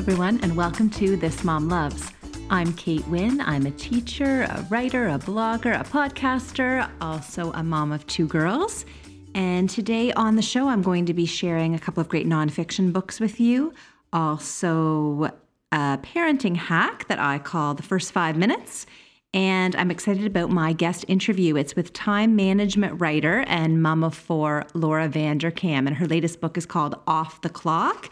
everyone, and welcome to This Mom Loves. I'm Kate Winn. I'm a teacher, a writer, a blogger, a podcaster, also a mom of two girls. And today on the show, I'm going to be sharing a couple of great nonfiction books with you. Also, a parenting hack that I call The First Five Minutes. And I'm excited about my guest interview. It's with time management writer and mom of four, Laura Vanderkam. And her latest book is called Off the Clock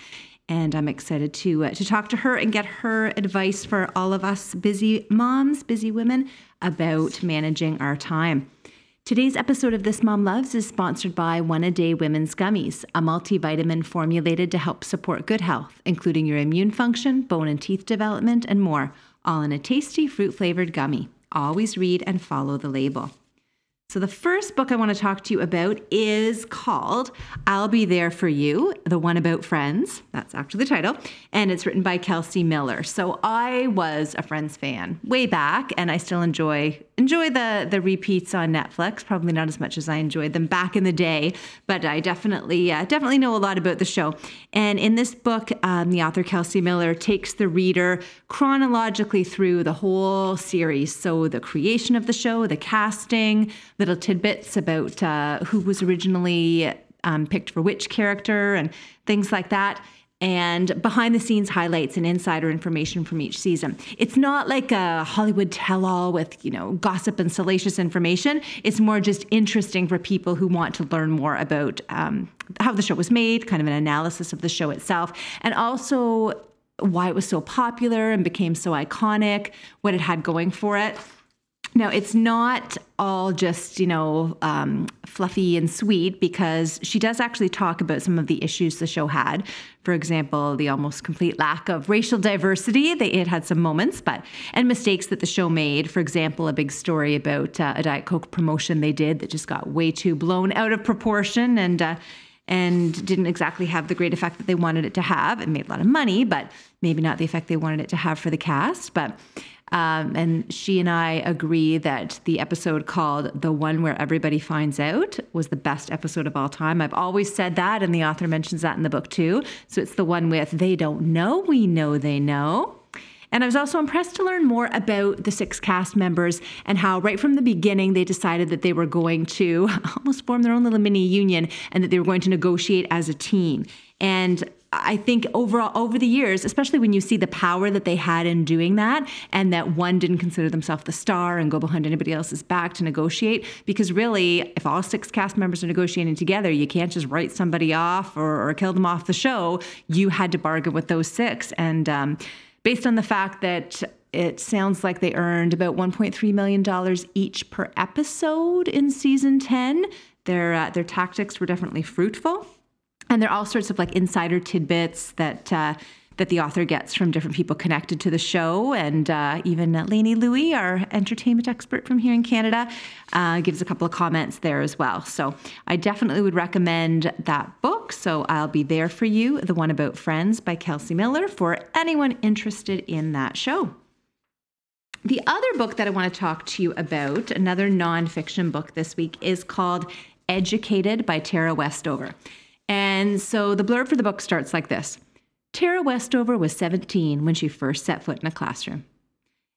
and I'm excited to uh, to talk to her and get her advice for all of us busy moms, busy women about managing our time. Today's episode of This Mom Loves is sponsored by One A Day Women's Gummies, a multivitamin formulated to help support good health, including your immune function, bone and teeth development, and more, all in a tasty fruit flavored gummy. Always read and follow the label. So, the first book I want to talk to you about is called I'll Be There for You, the one about friends. That's actually the title. And it's written by Kelsey Miller. So, I was a Friends fan way back, and I still enjoy enjoy the the repeats on Netflix. Probably not as much as I enjoyed them back in the day, but I definitely uh, definitely know a lot about the show. And in this book, um, the author Kelsey Miller takes the reader chronologically through the whole series. So, the creation of the show, the casting little tidbits about uh, who was originally um, picked for which character and things like that and behind the scenes highlights and insider information from each season. It's not like a Hollywood tell all with, you know, gossip and salacious information. It's more just interesting for people who want to learn more about um, how the show was made, kind of an analysis of the show itself, and also why it was so popular and became so iconic, what it had going for it. Now, it's not all just, you know, um, fluffy and sweet because she does actually talk about some of the issues the show had. For example, the almost complete lack of racial diversity. They, it had some moments, but, and mistakes that the show made. For example, a big story about uh, a Diet Coke promotion they did that just got way too blown out of proportion and, uh, and didn't exactly have the great effect that they wanted it to have. It made a lot of money, but maybe not the effect they wanted it to have for the cast. But um, and she and I agree that the episode called The One Where Everybody Finds Out was the best episode of all time. I've always said that, and the author mentions that in the book too. So it's the one with They Don't Know, We Know They Know. And I was also impressed to learn more about the six cast members and how, right from the beginning, they decided that they were going to almost form their own little mini union and that they were going to negotiate as a team. And I think overall over the years, especially when you see the power that they had in doing that, and that one didn't consider themselves the star and go behind anybody else's back to negotiate, because really, if all six cast members are negotiating together, you can't just write somebody off or, or kill them off the show. You had to bargain with those six, and um, based on the fact that it sounds like they earned about 1.3 million dollars each per episode in season 10. Their uh, their tactics were definitely fruitful and there are all sorts of like insider tidbits that uh, that the author gets from different people connected to the show, and uh, even Lainey Lui, our entertainment expert from here in Canada, uh, gives a couple of comments there as well. So I definitely would recommend that book. So I'll be there for you, the one about friends by Kelsey Miller, for anyone interested in that show. The other book that I want to talk to you about, another nonfiction book this week, is called Educated by Tara Westover. And so the blurb for the book starts like this Tara Westover was 17 when she first set foot in a classroom.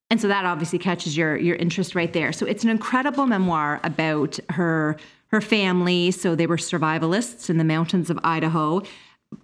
And so that obviously catches your, your interest right there. So it's an incredible memoir about her her family. So they were survivalists in the mountains of Idaho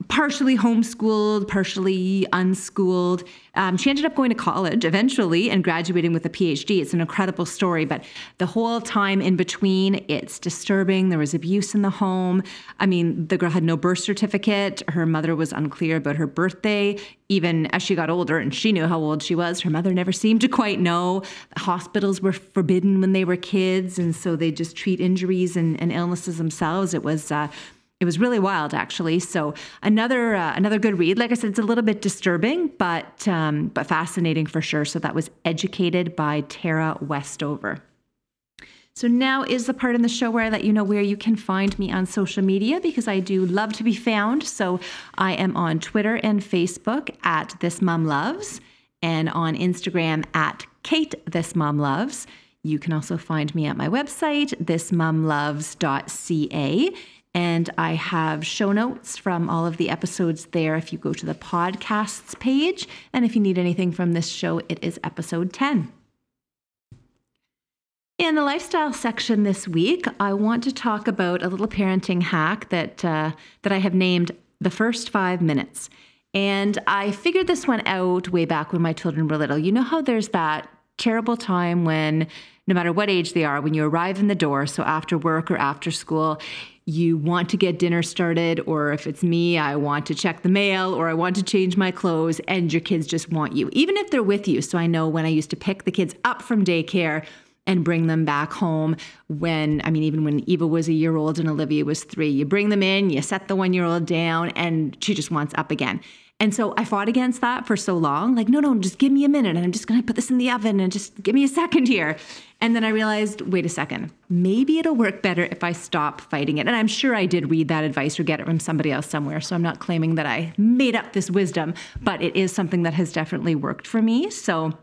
partially homeschooled, partially unschooled. Um, she ended up going to college eventually and graduating with a PhD. It's an incredible story, but the whole time in between, it's disturbing. There was abuse in the home. I mean, the girl had no birth certificate. Her mother was unclear about her birthday. Even as she got older and she knew how old she was, her mother never seemed to quite know. Hospitals were forbidden when they were kids, and so they just treat injuries and, and illnesses themselves. It was uh, it was really wild actually so another uh, another good read like i said it's a little bit disturbing but um, but fascinating for sure so that was educated by tara westover so now is the part in the show where I let you know where you can find me on social media because I do love to be found. So I am on Twitter and Facebook at This Mom Loves and on Instagram at Kate This Mom Loves. You can also find me at my website, thismomloves.ca. And I have show notes from all of the episodes there if you go to the podcasts page. And if you need anything from this show, it is episode 10. In the lifestyle section this week, I want to talk about a little parenting hack that uh, that I have named the first five minutes. And I figured this one out way back when my children were little. You know how there's that terrible time when, no matter what age they are, when you arrive in the door, so after work or after school, you want to get dinner started, or if it's me, I want to check the mail or I want to change my clothes, and your kids just want you, even if they're with you. So I know when I used to pick the kids up from daycare, and bring them back home when I mean even when Eva was a year old and Olivia was 3 you bring them in you set the 1 year old down and she just wants up again and so I fought against that for so long like no no just give me a minute and I'm just going to put this in the oven and just give me a second here. And then I realized wait a second maybe it'll work better if I stop fighting it. And I'm sure I did read that advice or get it from somebody else somewhere so I'm not claiming that I made up this wisdom but it is something that has definitely worked for me. So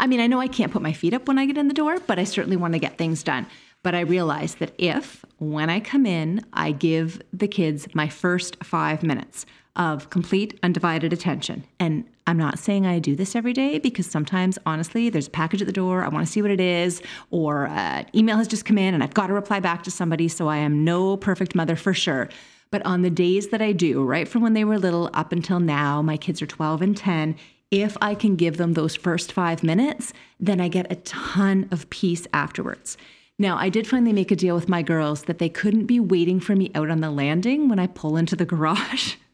I mean, I know I can't put my feet up when I get in the door, but I certainly want to get things done. But I realize that if, when I come in, I give the kids my first five minutes of complete undivided attention, and I'm not saying I do this every day because sometimes, honestly, there's a package at the door, I want to see what it is, or an email has just come in and I've got to reply back to somebody, so I am no perfect mother for sure. But on the days that I do, right from when they were little up until now, my kids are 12 and 10, if I can give them those first five minutes, then I get a ton of peace afterwards. Now, I did finally make a deal with my girls that they couldn't be waiting for me out on the landing when I pull into the garage.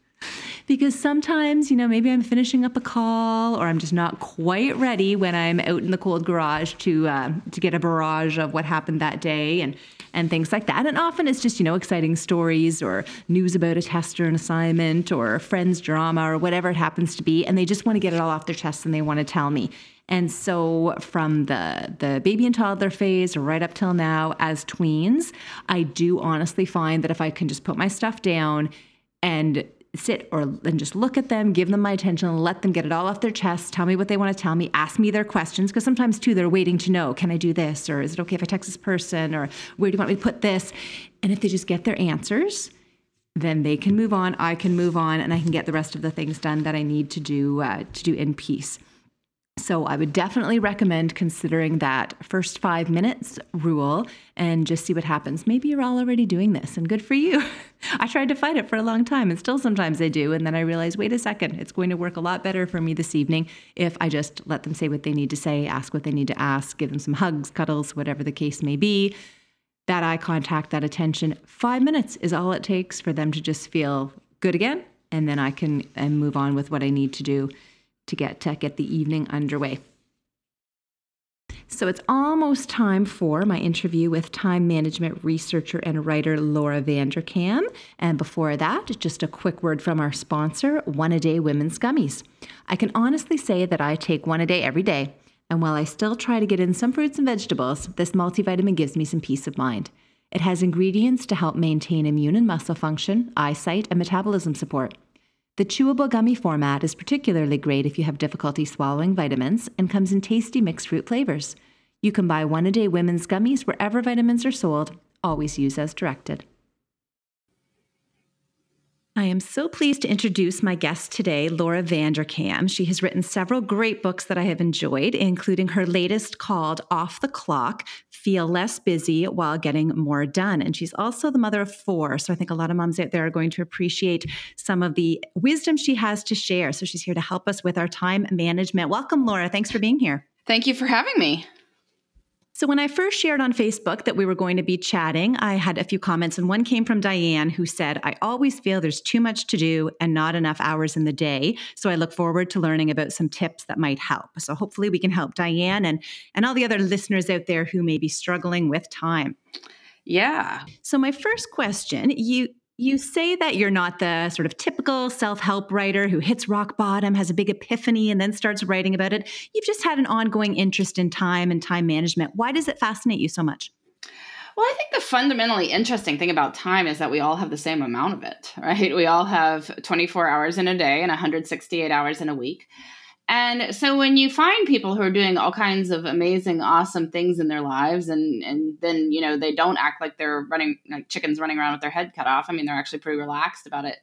because sometimes, you know, maybe I'm finishing up a call or I'm just not quite ready when I'm out in the cold garage to uh, to get a barrage of what happened that day and and things like that. And often it's just, you know, exciting stories or news about a test or an assignment or a friend's drama or whatever it happens to be. And they just want to get it all off their chest and they want to tell me. And so from the the baby and toddler phase right up till now as tweens, I do honestly find that if I can just put my stuff down and sit or and just look at them, give them my attention, let them get it all off their chest, tell me what they want to tell me, ask me their questions because sometimes too they're waiting to know, can I do this or is it okay if I text this person or where do you want me to put this? And if they just get their answers, then they can move on, I can move on and I can get the rest of the things done that I need to do uh, to do in peace. So I would definitely recommend considering that first five minutes rule and just see what happens. Maybe you're all already doing this and good for you. I tried to fight it for a long time and still sometimes I do. And then I realize, wait a second, it's going to work a lot better for me this evening if I just let them say what they need to say, ask what they need to ask, give them some hugs, cuddles, whatever the case may be. That eye contact, that attention, five minutes is all it takes for them to just feel good again. And then I can and move on with what I need to do to get to get the evening underway. So it's almost time for my interview with time management researcher and writer Laura Vanderkam. And before that, just a quick word from our sponsor, One A Day Women's Gummies. I can honestly say that I take one a day every day. And while I still try to get in some fruits and vegetables, this multivitamin gives me some peace of mind. It has ingredients to help maintain immune and muscle function, eyesight, and metabolism support. The chewable gummy format is particularly great if you have difficulty swallowing vitamins and comes in tasty mixed fruit flavors. You can buy one a day women's gummies wherever vitamins are sold. Always use as directed. I am so pleased to introduce my guest today, Laura Vanderkam. She has written several great books that I have enjoyed, including her latest called Off the Clock Feel Less Busy While Getting More Done. And she's also the mother of four. So I think a lot of moms out there are going to appreciate some of the wisdom she has to share. So she's here to help us with our time management. Welcome, Laura. Thanks for being here. Thank you for having me. So, when I first shared on Facebook that we were going to be chatting, I had a few comments, and one came from Diane who said, I always feel there's too much to do and not enough hours in the day. So, I look forward to learning about some tips that might help. So, hopefully, we can help Diane and, and all the other listeners out there who may be struggling with time. Yeah. So, my first question you you say that you're not the sort of typical self help writer who hits rock bottom, has a big epiphany, and then starts writing about it. You've just had an ongoing interest in time and time management. Why does it fascinate you so much? Well, I think the fundamentally interesting thing about time is that we all have the same amount of it, right? We all have 24 hours in a day and 168 hours in a week. And so when you find people who are doing all kinds of amazing, awesome things in their lives, and and then you know they don't act like they're running like chickens running around with their head cut off. I mean, they're actually pretty relaxed about it.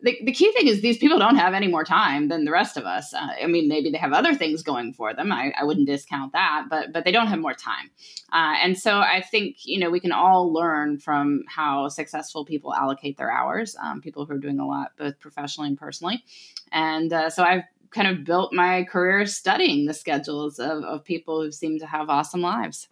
The, the key thing is these people don't have any more time than the rest of us. Uh, I mean, maybe they have other things going for them. I, I wouldn't discount that, but but they don't have more time. Uh, and so I think you know we can all learn from how successful people allocate their hours. Um, people who are doing a lot, both professionally and personally. And uh, so I've kind of built my career studying the schedules of, of people who seem to have awesome lives.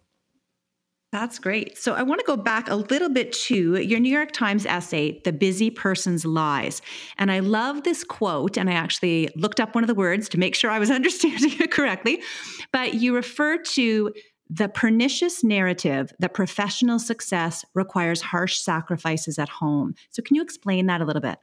That's great. So I want to go back a little bit to your New York Times essay, The Busy Person's Lies. And I love this quote, and I actually looked up one of the words to make sure I was understanding it correctly. But you refer to the pernicious narrative that professional success requires harsh sacrifices at home. So can you explain that a little bit?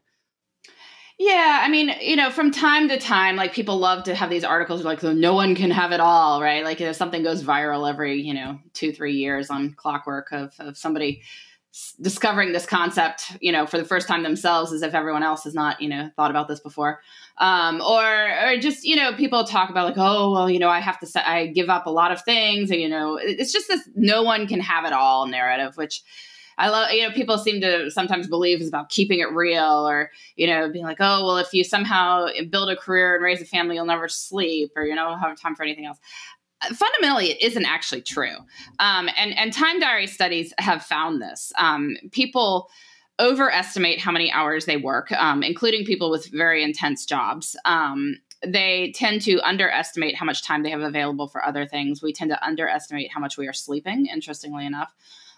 Yeah, I mean, you know, from time to time, like people love to have these articles like no one can have it all, right? Like if something goes viral every, you know, two, three years on clockwork of, of somebody discovering this concept, you know, for the first time themselves, as if everyone else has not, you know, thought about this before, um, or or just you know, people talk about like, oh, well, you know, I have to, I give up a lot of things, and you know, it's just this no one can have it all narrative, which I love, you know, people seem to sometimes believe is about keeping it real or, you know, being like, oh, well, if you somehow build a career and raise a family, you'll never sleep or, you know, have time for anything else. Fundamentally it isn't actually true. Um, and and time diary studies have found this. Um, people overestimate how many hours they work um, including people with very intense jobs. Um, they tend to underestimate how much time they have available for other things. We tend to underestimate how much we are sleeping interestingly enough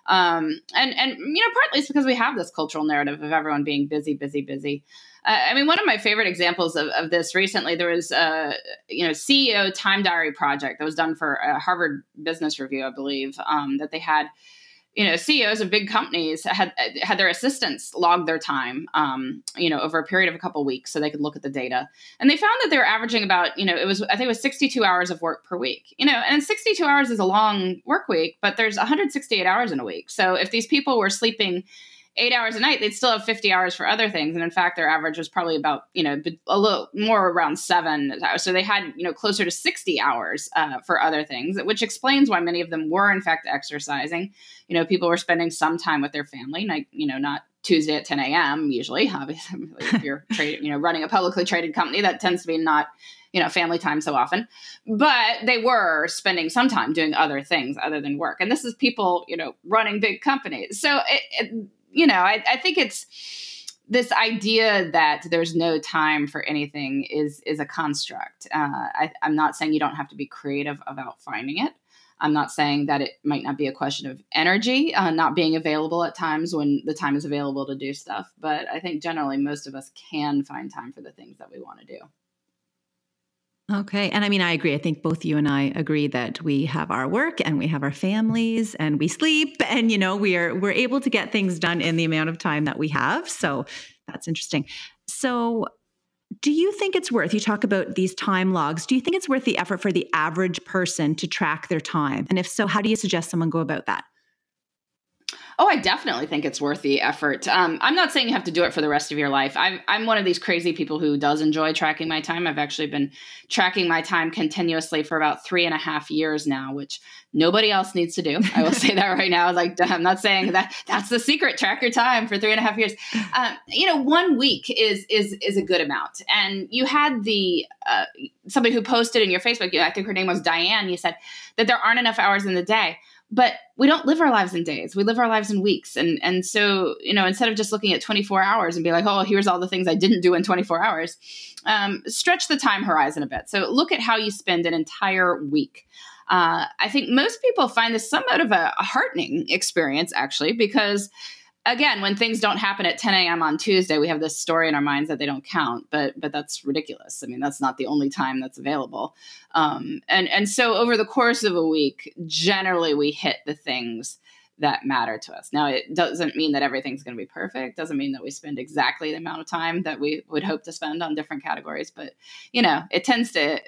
um, and and you know, partly it's because we have this cultural narrative of everyone being busy, busy, busy. Uh, I mean, one of my favorite examples of, of this recently, there was a you know CEO time diary project that was done for a Harvard Business Review, I believe, um, that they had you know CEOs of big companies had had their assistants log their time, um, you know, over a period of a couple of weeks, so they could look at the data, and they found that they were averaging about, you know, it was I think it was 62 hours of work per week, you know, and 62 hours is a long work week, but there's 168 hours in a week, so if these people were sleeping eight hours a night, they'd still have 50 hours for other things. And in fact, their average was probably about, you know, a little more around seven. So they had, you know, closer to 60 hours uh, for other things, which explains why many of them were, in fact, exercising. You know, people were spending some time with their family, like, you know, not Tuesday at 10 a.m. usually, obviously, if you're trading, you know, running a publicly traded company, that tends to be not, you know, family time so often. But they were spending some time doing other things other than work. And this is people, you know, running big companies. So it, it, you know, I, I think it's this idea that there's no time for anything is is a construct. Uh, I, I'm not saying you don't have to be creative about finding it. I'm not saying that it might not be a question of energy, uh, not being available at times when the time is available to do stuff. But I think generally most of us can find time for the things that we want to do. Okay. And I mean, I agree. I think both you and I agree that we have our work and we have our families and we sleep and, you know, we are, we're able to get things done in the amount of time that we have. So that's interesting. So do you think it's worth, you talk about these time logs, do you think it's worth the effort for the average person to track their time? And if so, how do you suggest someone go about that? Oh, I definitely think it's worth the effort. Um, I'm not saying you have to do it for the rest of your life. I'm, I'm one of these crazy people who does enjoy tracking my time. I've actually been tracking my time continuously for about three and a half years now, which nobody else needs to do. I will say that right now. Like, I'm not saying that that's the secret. Track your time for three and a half years. Um, you know, one week is is is a good amount. And you had the uh, somebody who posted in your Facebook. I think her name was Diane. You said that there aren't enough hours in the day but we don't live our lives in days. We live our lives in weeks. And and so you know instead of just looking at 24 hours and be like oh here's all the things i didn't do in 24 hours um, stretch the time horizon a bit. So look at how you spend an entire week. Uh, i think most people find this somewhat of a, a heartening experience actually because again, when things don't happen at 10 a.m. on Tuesday, we have this story in our minds that they don't count, but but that's ridiculous. I mean, that's not the only time that's available. Um, and and so over the course of a week, generally we hit the things that matter to us. Now, it doesn't mean that everything's going to be perfect. Doesn't mean that we spend exactly the amount of time that we would hope to spend on different categories. But you know, it tends to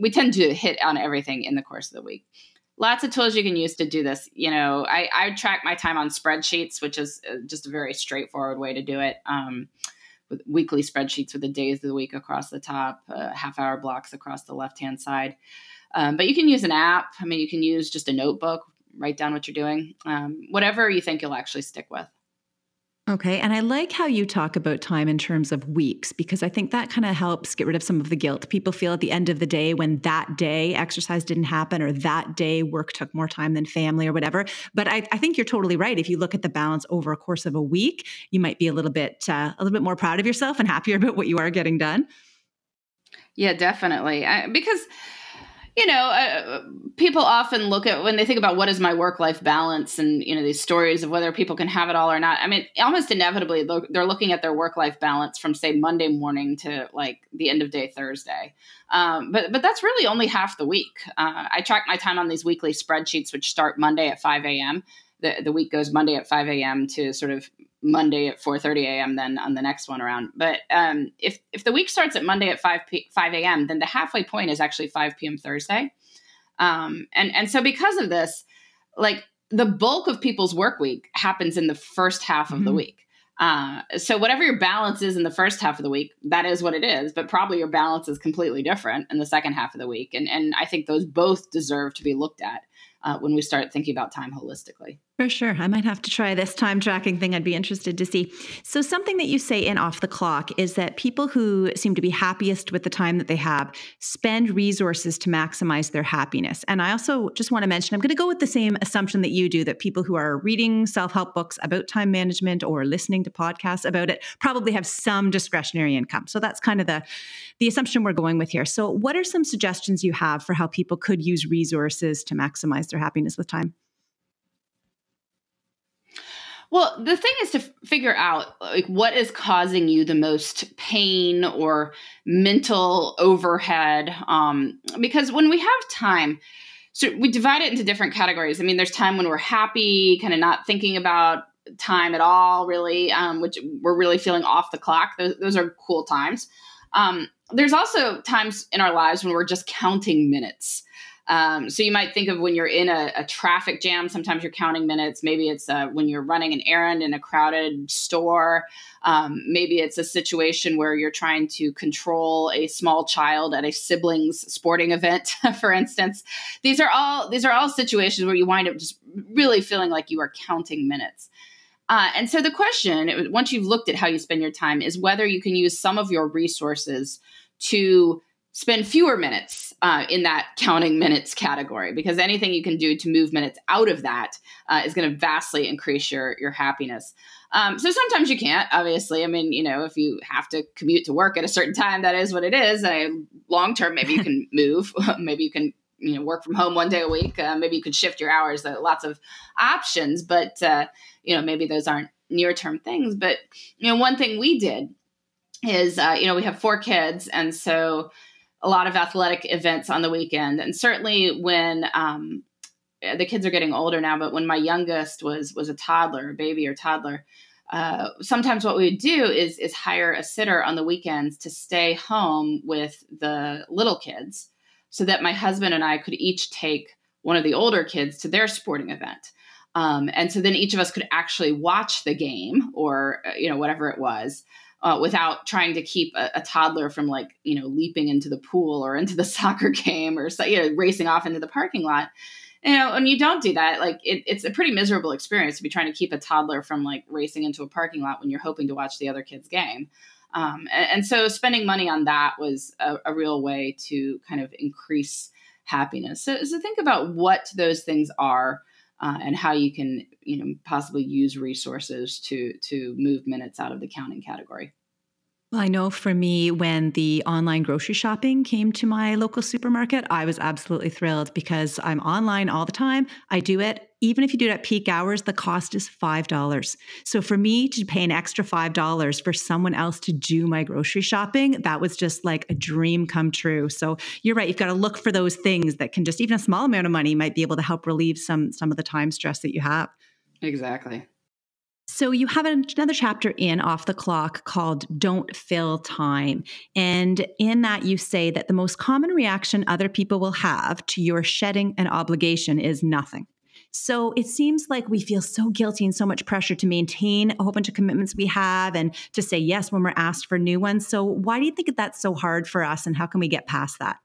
we tend to hit on everything in the course of the week lots of tools you can use to do this. You know, I, I track my time on spreadsheets, which is uh, just a very straightforward way to do it. Um, with weekly spreadsheets with the days of the week across the top, uh, half hour blocks across the left hand side. Um, but you can use an app. I mean, you can use just a notebook, write down what you're doing, um, whatever you think you'll actually stick with. Okay. And I like how you talk about time in terms of weeks because I think that kind of helps get rid of some of the guilt. People feel at the end of the day when that day exercise didn't happen or that day work took more time than family or whatever. But I, I think you're totally right. If you look at the balance over a course of a week, you might be a little bit uh, a little bit more proud of yourself and happier about what you are getting done. Yeah, definitely. I, because you know, uh, people often look at when they think about what is my work life balance and, you know, these stories of whether people can have it all or not. I mean, almost inevitably, they're looking at their work life balance from, say, Monday morning to like the end of day Thursday. Um, but, but that's really only half the week. Uh, I track my time on these weekly spreadsheets, which start Monday at 5 a.m. The, the week goes Monday at 5 a.m. to sort of Monday at 4:30 a.m. Then on the next one around. But um, if if the week starts at Monday at 5 p- 5 a.m., then the halfway point is actually 5 p.m. Thursday. Um, and and so because of this, like the bulk of people's work week happens in the first half of mm-hmm. the week. Uh, so whatever your balance is in the first half of the week, that is what it is. But probably your balance is completely different in the second half of the week, and and I think those both deserve to be looked at uh, when we start thinking about time holistically. For sure. I might have to try this time tracking thing. I'd be interested to see. So, something that you say in Off the Clock is that people who seem to be happiest with the time that they have spend resources to maximize their happiness. And I also just want to mention I'm going to go with the same assumption that you do that people who are reading self help books about time management or listening to podcasts about it probably have some discretionary income. So, that's kind of the, the assumption we're going with here. So, what are some suggestions you have for how people could use resources to maximize their happiness with time? Well, the thing is to figure out like what is causing you the most pain or mental overhead. Um, because when we have time, so we divide it into different categories. I mean, there's time when we're happy, kind of not thinking about time at all, really, um, which we're really feeling off the clock. Those, those are cool times. Um, there's also times in our lives when we're just counting minutes. Um, so you might think of when you're in a, a traffic jam, sometimes you're counting minutes. Maybe it's uh, when you're running an errand in a crowded store. Um, maybe it's a situation where you're trying to control a small child at a siblings sporting event, for instance. These are all these are all situations where you wind up just really feeling like you are counting minutes. Uh, and so the question, once you've looked at how you spend your time, is whether you can use some of your resources to spend fewer minutes uh, in that counting minutes category because anything you can do to move minutes out of that uh, is going to vastly increase your your happiness. Um, so sometimes you can't. Obviously, I mean, you know, if you have to commute to work at a certain time, that is what it is. And long term, maybe you can move. maybe you can you know work from home one day a week. Uh, maybe you could shift your hours. There lots of options, but uh, you know maybe those aren't near term things. But you know, one thing we did is uh, you know we have four kids, and so a lot of athletic events on the weekend. And certainly when um, the kids are getting older now, but when my youngest was was a toddler, a baby or toddler, uh, sometimes what we would do is is hire a sitter on the weekends to stay home with the little kids, so that my husband and I could each take one of the older kids to their sporting event. Um, and so then each of us could actually watch the game or uh, you know whatever it was uh, without trying to keep a, a, toddler from like you know leaping into the pool or into the soccer game or you know racing off into the parking lot. You know when you don't do that like it, it's a pretty miserable experience to be trying to keep a toddler from like racing into a parking lot when you're hoping to watch the other kid's game. Um, and, and, so spending money on that was a, a, real way to kind of increase happiness. So, so think about what those things are uh, and how you can you know possibly use resources to to move minutes out of the counting category well, I know for me, when the online grocery shopping came to my local supermarket, I was absolutely thrilled because I'm online all the time. I do it. Even if you do it at peak hours, the cost is $5. So for me to pay an extra $5 for someone else to do my grocery shopping, that was just like a dream come true. So you're right. You've got to look for those things that can just, even a small amount of money might be able to help relieve some, some of the time stress that you have. Exactly. So you have another chapter in Off the Clock called Don't Fill Time. And in that, you say that the most common reaction other people will have to your shedding an obligation is nothing. So it seems like we feel so guilty and so much pressure to maintain a whole bunch of commitments we have and to say yes when we're asked for new ones. So why do you think that's so hard for us and how can we get past that?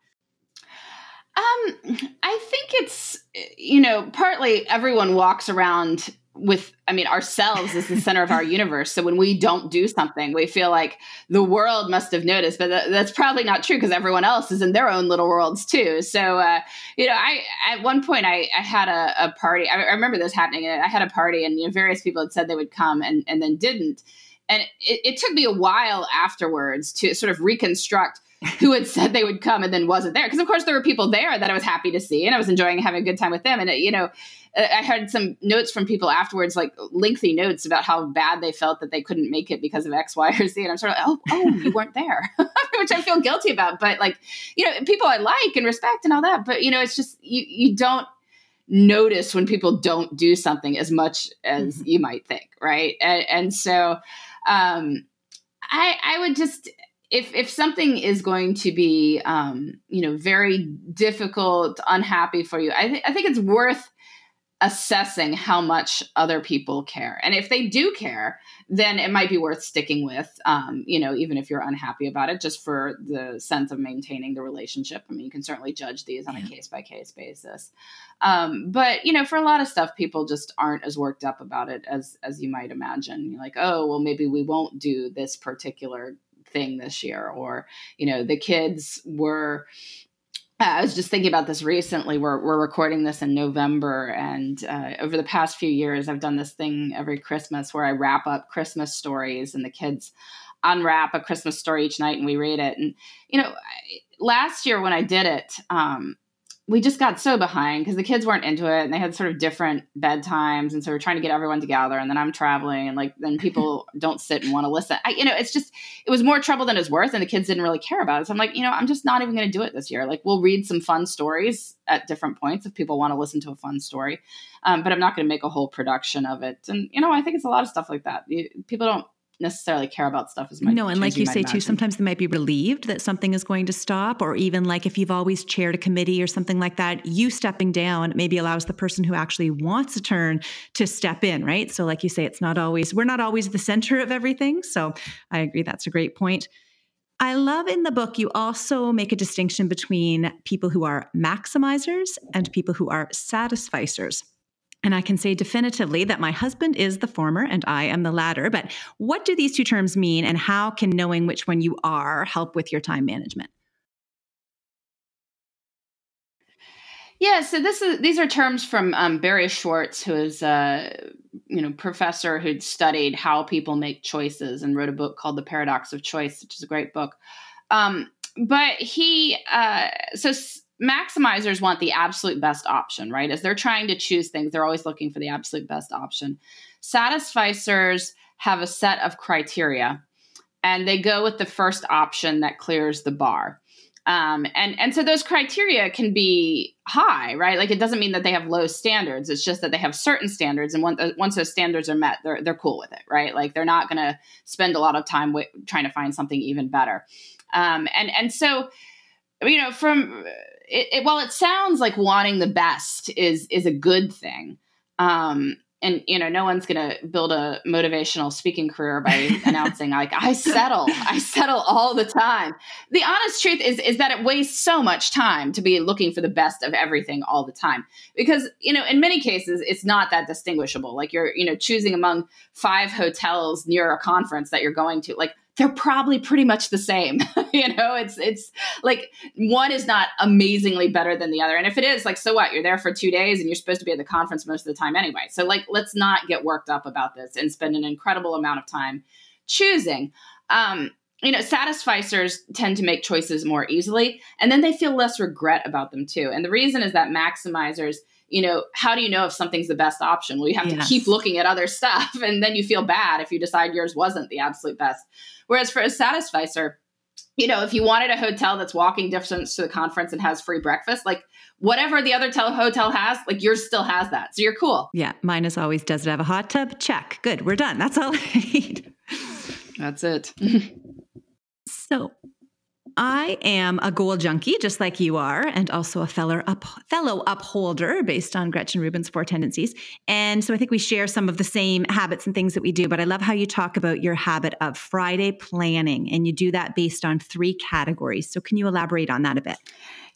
Um, I think it's you know partly everyone walks around with i mean ourselves is the center of our universe. So when we don't do something we feel like the world must have noticed but that's probably not true because everyone else is in their own little worlds too. So uh, you know i at one point i, I had a, a party. I, I, remember this happening. I had a party and you know, various people had said they would come and, and then didn't. And it, it took me a while afterwards to sort of reconstruct who had said they would come and then wasn't there. Because of course there were people there that I was happy to see and I was enjoying having a good time with them. And it, you know, I had some notes from people afterwards, like lengthy notes about how bad they felt that they couldn't make it because of X, Y, or Z. And I'm sort of like, oh, oh, you weren't there, which I feel guilty about. But like, you know, people I like and respect and all that. But you know, it's just you you don't notice when people don't do something as much as mm-hmm. you might think, right? And, and so, um, I I would just if if something is going to be um, you know very difficult, unhappy for you, I think I think it's worth assessing how much other people care. And if they do care, then it might be worth sticking with, um, you know, even if you're unhappy about it, just for the sense of maintaining the relationship. I mean, you can certainly judge these on a case by case basis. Um, but, you know, for a lot of stuff, people just aren't as worked up about it as, as you might imagine. You're like, oh, well, maybe we won't do this particular thing this year or you know the kids were I was just thinking about this recently. We're, we're recording this in November, and uh, over the past few years, I've done this thing every Christmas where I wrap up Christmas stories, and the kids unwrap a Christmas story each night, and we read it. And you know, last year when I did it, um, we just got so behind because the kids weren't into it and they had sort of different bedtimes and so we're trying to get everyone together and then i'm traveling and like then people don't sit and want to listen. I, you know it's just it was more trouble than it's worth and the kids didn't really care about it. So i'm like you know i'm just not even going to do it this year. Like we'll read some fun stories at different points if people want to listen to a fun story um, but i'm not going to make a whole production of it. And you know i think it's a lot of stuff like that. You, people don't necessarily care about stuff as much. No, and like you, you say imagine. too, sometimes they might be relieved that something is going to stop, or even like if you've always chaired a committee or something like that, you stepping down maybe allows the person who actually wants a turn to step in, right? So, like you say, it's not always we're not always the center of everything. So, I agree that's a great point. I love in the book, you also make a distinction between people who are maximizers and people who are satisficers. And I can say definitively that my husband is the former and I am the latter. But what do these two terms mean, and how can knowing which one you are help with your time management? Yeah, so this is these are terms from um, Barry Schwartz, who is a you know professor who'd studied how people make choices and wrote a book called The Paradox of Choice, which is a great book. Um, but he uh, so maximizers want the absolute best option, right? As they're trying to choose things, they're always looking for the absolute best option. Satisficers have a set of criteria and they go with the first option that clears the bar. Um, and and so those criteria can be high, right? Like it doesn't mean that they have low standards. It's just that they have certain standards, and once, once those standards are met, they're they're cool with it, right? Like they're not going to spend a lot of time w- trying to find something even better. Um, and and so you know from it, it, while it sounds like wanting the best is is a good thing um, and you know no one's going to build a motivational speaking career by announcing like i settle i settle all the time. The honest truth is is that it wastes so much time to be looking for the best of everything all the time. Because you know in many cases it's not that distinguishable. Like you're you know choosing among five hotels near a conference that you're going to like they're probably pretty much the same. you know, it's it's like one is not amazingly better than the other. And if it is, like, so what? You're there for two days and you're supposed to be at the conference most of the time anyway. So like, let's not get worked up about this and spend an incredible amount of time choosing. Um, you know, satisficers tend to make choices more easily, and then they feel less regret about them too. And the reason is that maximizers you know, how do you know if something's the best option? Well, you have yes. to keep looking at other stuff, and then you feel bad if you decide yours wasn't the absolute best. Whereas for a satisficer, you know, if you wanted a hotel that's walking distance to the conference and has free breakfast, like whatever the other tel- hotel has, like yours still has that. So you're cool. Yeah. Mine is always, does it have a hot tub? Check. Good. We're done. That's all I need. That's it. so I am a goal junkie, just like you are, and also a fellow, up, fellow upholder based on Gretchen Rubin's Four Tendencies. And so I think we share some of the same habits and things that we do. But I love how you talk about your habit of Friday planning, and you do that based on three categories. So can you elaborate on that a bit?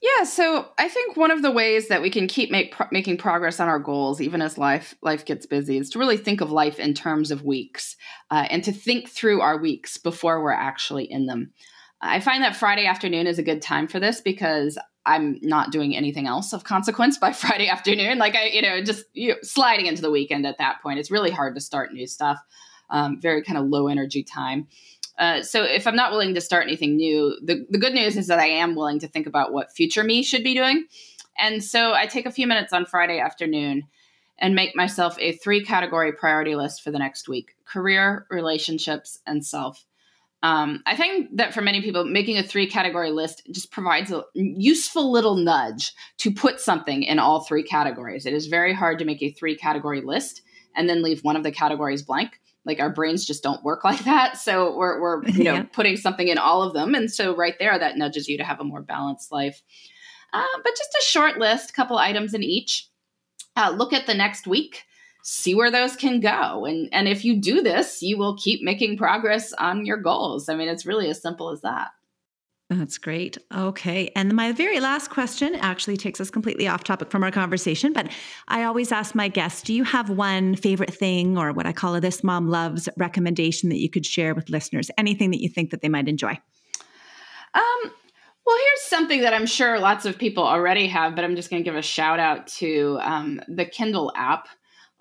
Yeah, so I think one of the ways that we can keep make, pro- making progress on our goals, even as life life gets busy, is to really think of life in terms of weeks, uh, and to think through our weeks before we're actually in them. I find that Friday afternoon is a good time for this because I'm not doing anything else of consequence by Friday afternoon. Like I, you know, just you know, sliding into the weekend at that point. It's really hard to start new stuff. Um, very kind of low energy time. Uh, so if I'm not willing to start anything new, the, the good news is that I am willing to think about what future me should be doing. And so I take a few minutes on Friday afternoon and make myself a three category priority list for the next week career, relationships, and self. Um, I think that for many people, making a three category list just provides a useful little nudge to put something in all three categories. It is very hard to make a three category list and then leave one of the categories blank. Like our brains just don't work like that. So we're, we're you know yeah. putting something in all of them. And so right there that nudges you to have a more balanced life. Uh, but just a short list couple items in each. Uh, look at the next week see where those can go and and if you do this you will keep making progress on your goals i mean it's really as simple as that that's great. Okay. And my very last question actually takes us completely off topic from our conversation, but I always ask my guests do you have one favorite thing or what I call a This Mom Loves recommendation that you could share with listeners? Anything that you think that they might enjoy? Um, well, here's something that I'm sure lots of people already have, but I'm just going to give a shout out to um, the Kindle app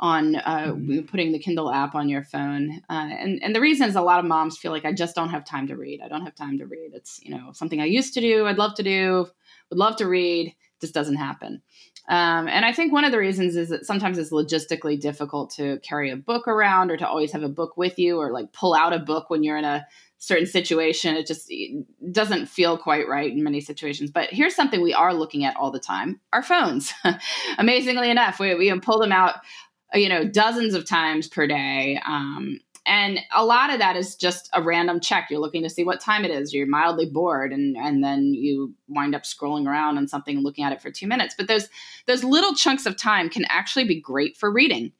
on uh, mm-hmm. putting the Kindle app on your phone. Uh, and and the reason is a lot of moms feel like I just don't have time to read. I don't have time to read. It's you know something I used to do. I'd love to do. Would love to read. Just doesn't happen. Um, and I think one of the reasons is that sometimes it's logistically difficult to carry a book around or to always have a book with you or like pull out a book when you're in a certain situation. It just it doesn't feel quite right in many situations. But here's something we are looking at all the time our phones. Amazingly enough, we, we pull them out you know, dozens of times per day. Um, and a lot of that is just a random check. You're looking to see what time it is. You're mildly bored, and and then you wind up scrolling around on something and looking at it for two minutes. But those those little chunks of time can actually be great for reading.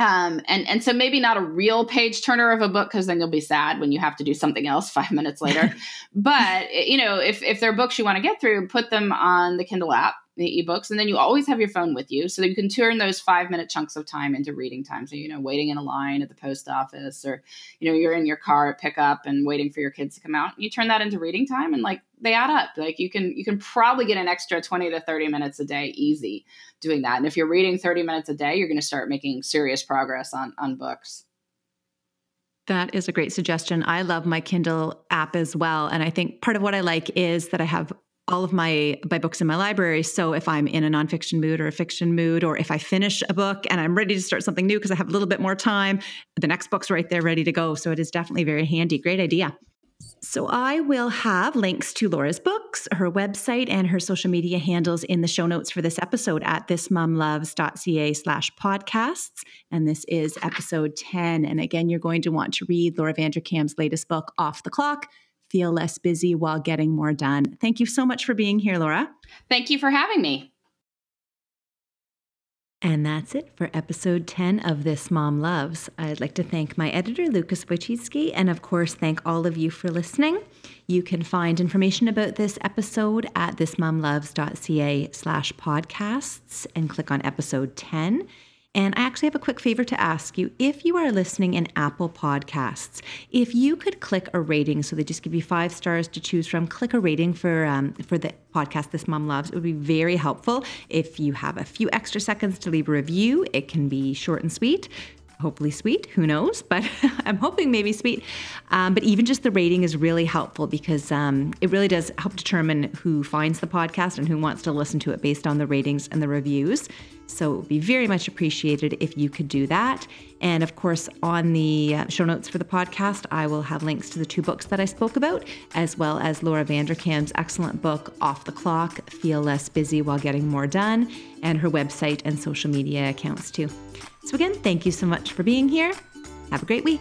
Um, and and so maybe not a real page turner of a book because then you'll be sad when you have to do something else five minutes later. but you know, if if there are books you want to get through, put them on the Kindle app the ebooks and then you always have your phone with you so that you can turn those five minute chunks of time into reading time so you know waiting in a line at the post office or you know you're in your car at pickup and waiting for your kids to come out you turn that into reading time and like they add up like you can you can probably get an extra 20 to 30 minutes a day easy doing that and if you're reading 30 minutes a day you're going to start making serious progress on on books that is a great suggestion. I love my Kindle app as well. And I think part of what I like is that I have all of my my books in my library. So if I'm in a nonfiction mood or a fiction mood, or if I finish a book and I'm ready to start something new because I have a little bit more time, the next book's right there ready to go. So it is definitely very handy. Great idea. So I will have links to Laura's books, her website, and her social media handles in the show notes for this episode at thismomloves.ca slash podcasts. And this is episode 10. And again, you're going to want to read Laura Vanderkam's latest book, Off the Clock feel less busy while getting more done. Thank you so much for being here, Laura. Thank you for having me. And that's it for episode 10 of This Mom Loves. I'd like to thank my editor, Lucas Wojcicki, and of course, thank all of you for listening. You can find information about this episode at thismomloves.ca slash podcasts and click on episode 10. And I actually have a quick favor to ask you. If you are listening in Apple Podcasts, if you could click a rating, so they just give you five stars to choose from, click a rating for um, for the podcast This Mom Loves. It would be very helpful. If you have a few extra seconds to leave a review, it can be short and sweet hopefully sweet. Who knows? But I'm hoping maybe sweet. Um, but even just the rating is really helpful because um, it really does help determine who finds the podcast and who wants to listen to it based on the ratings and the reviews. So it would be very much appreciated if you could do that. And of course, on the show notes for the podcast, I will have links to the two books that I spoke about, as well as Laura Vanderkam's excellent book, Off the Clock Feel Less Busy While Getting More Done, and her website and social media accounts too. So, again, thank you so much for being here. Have a great week.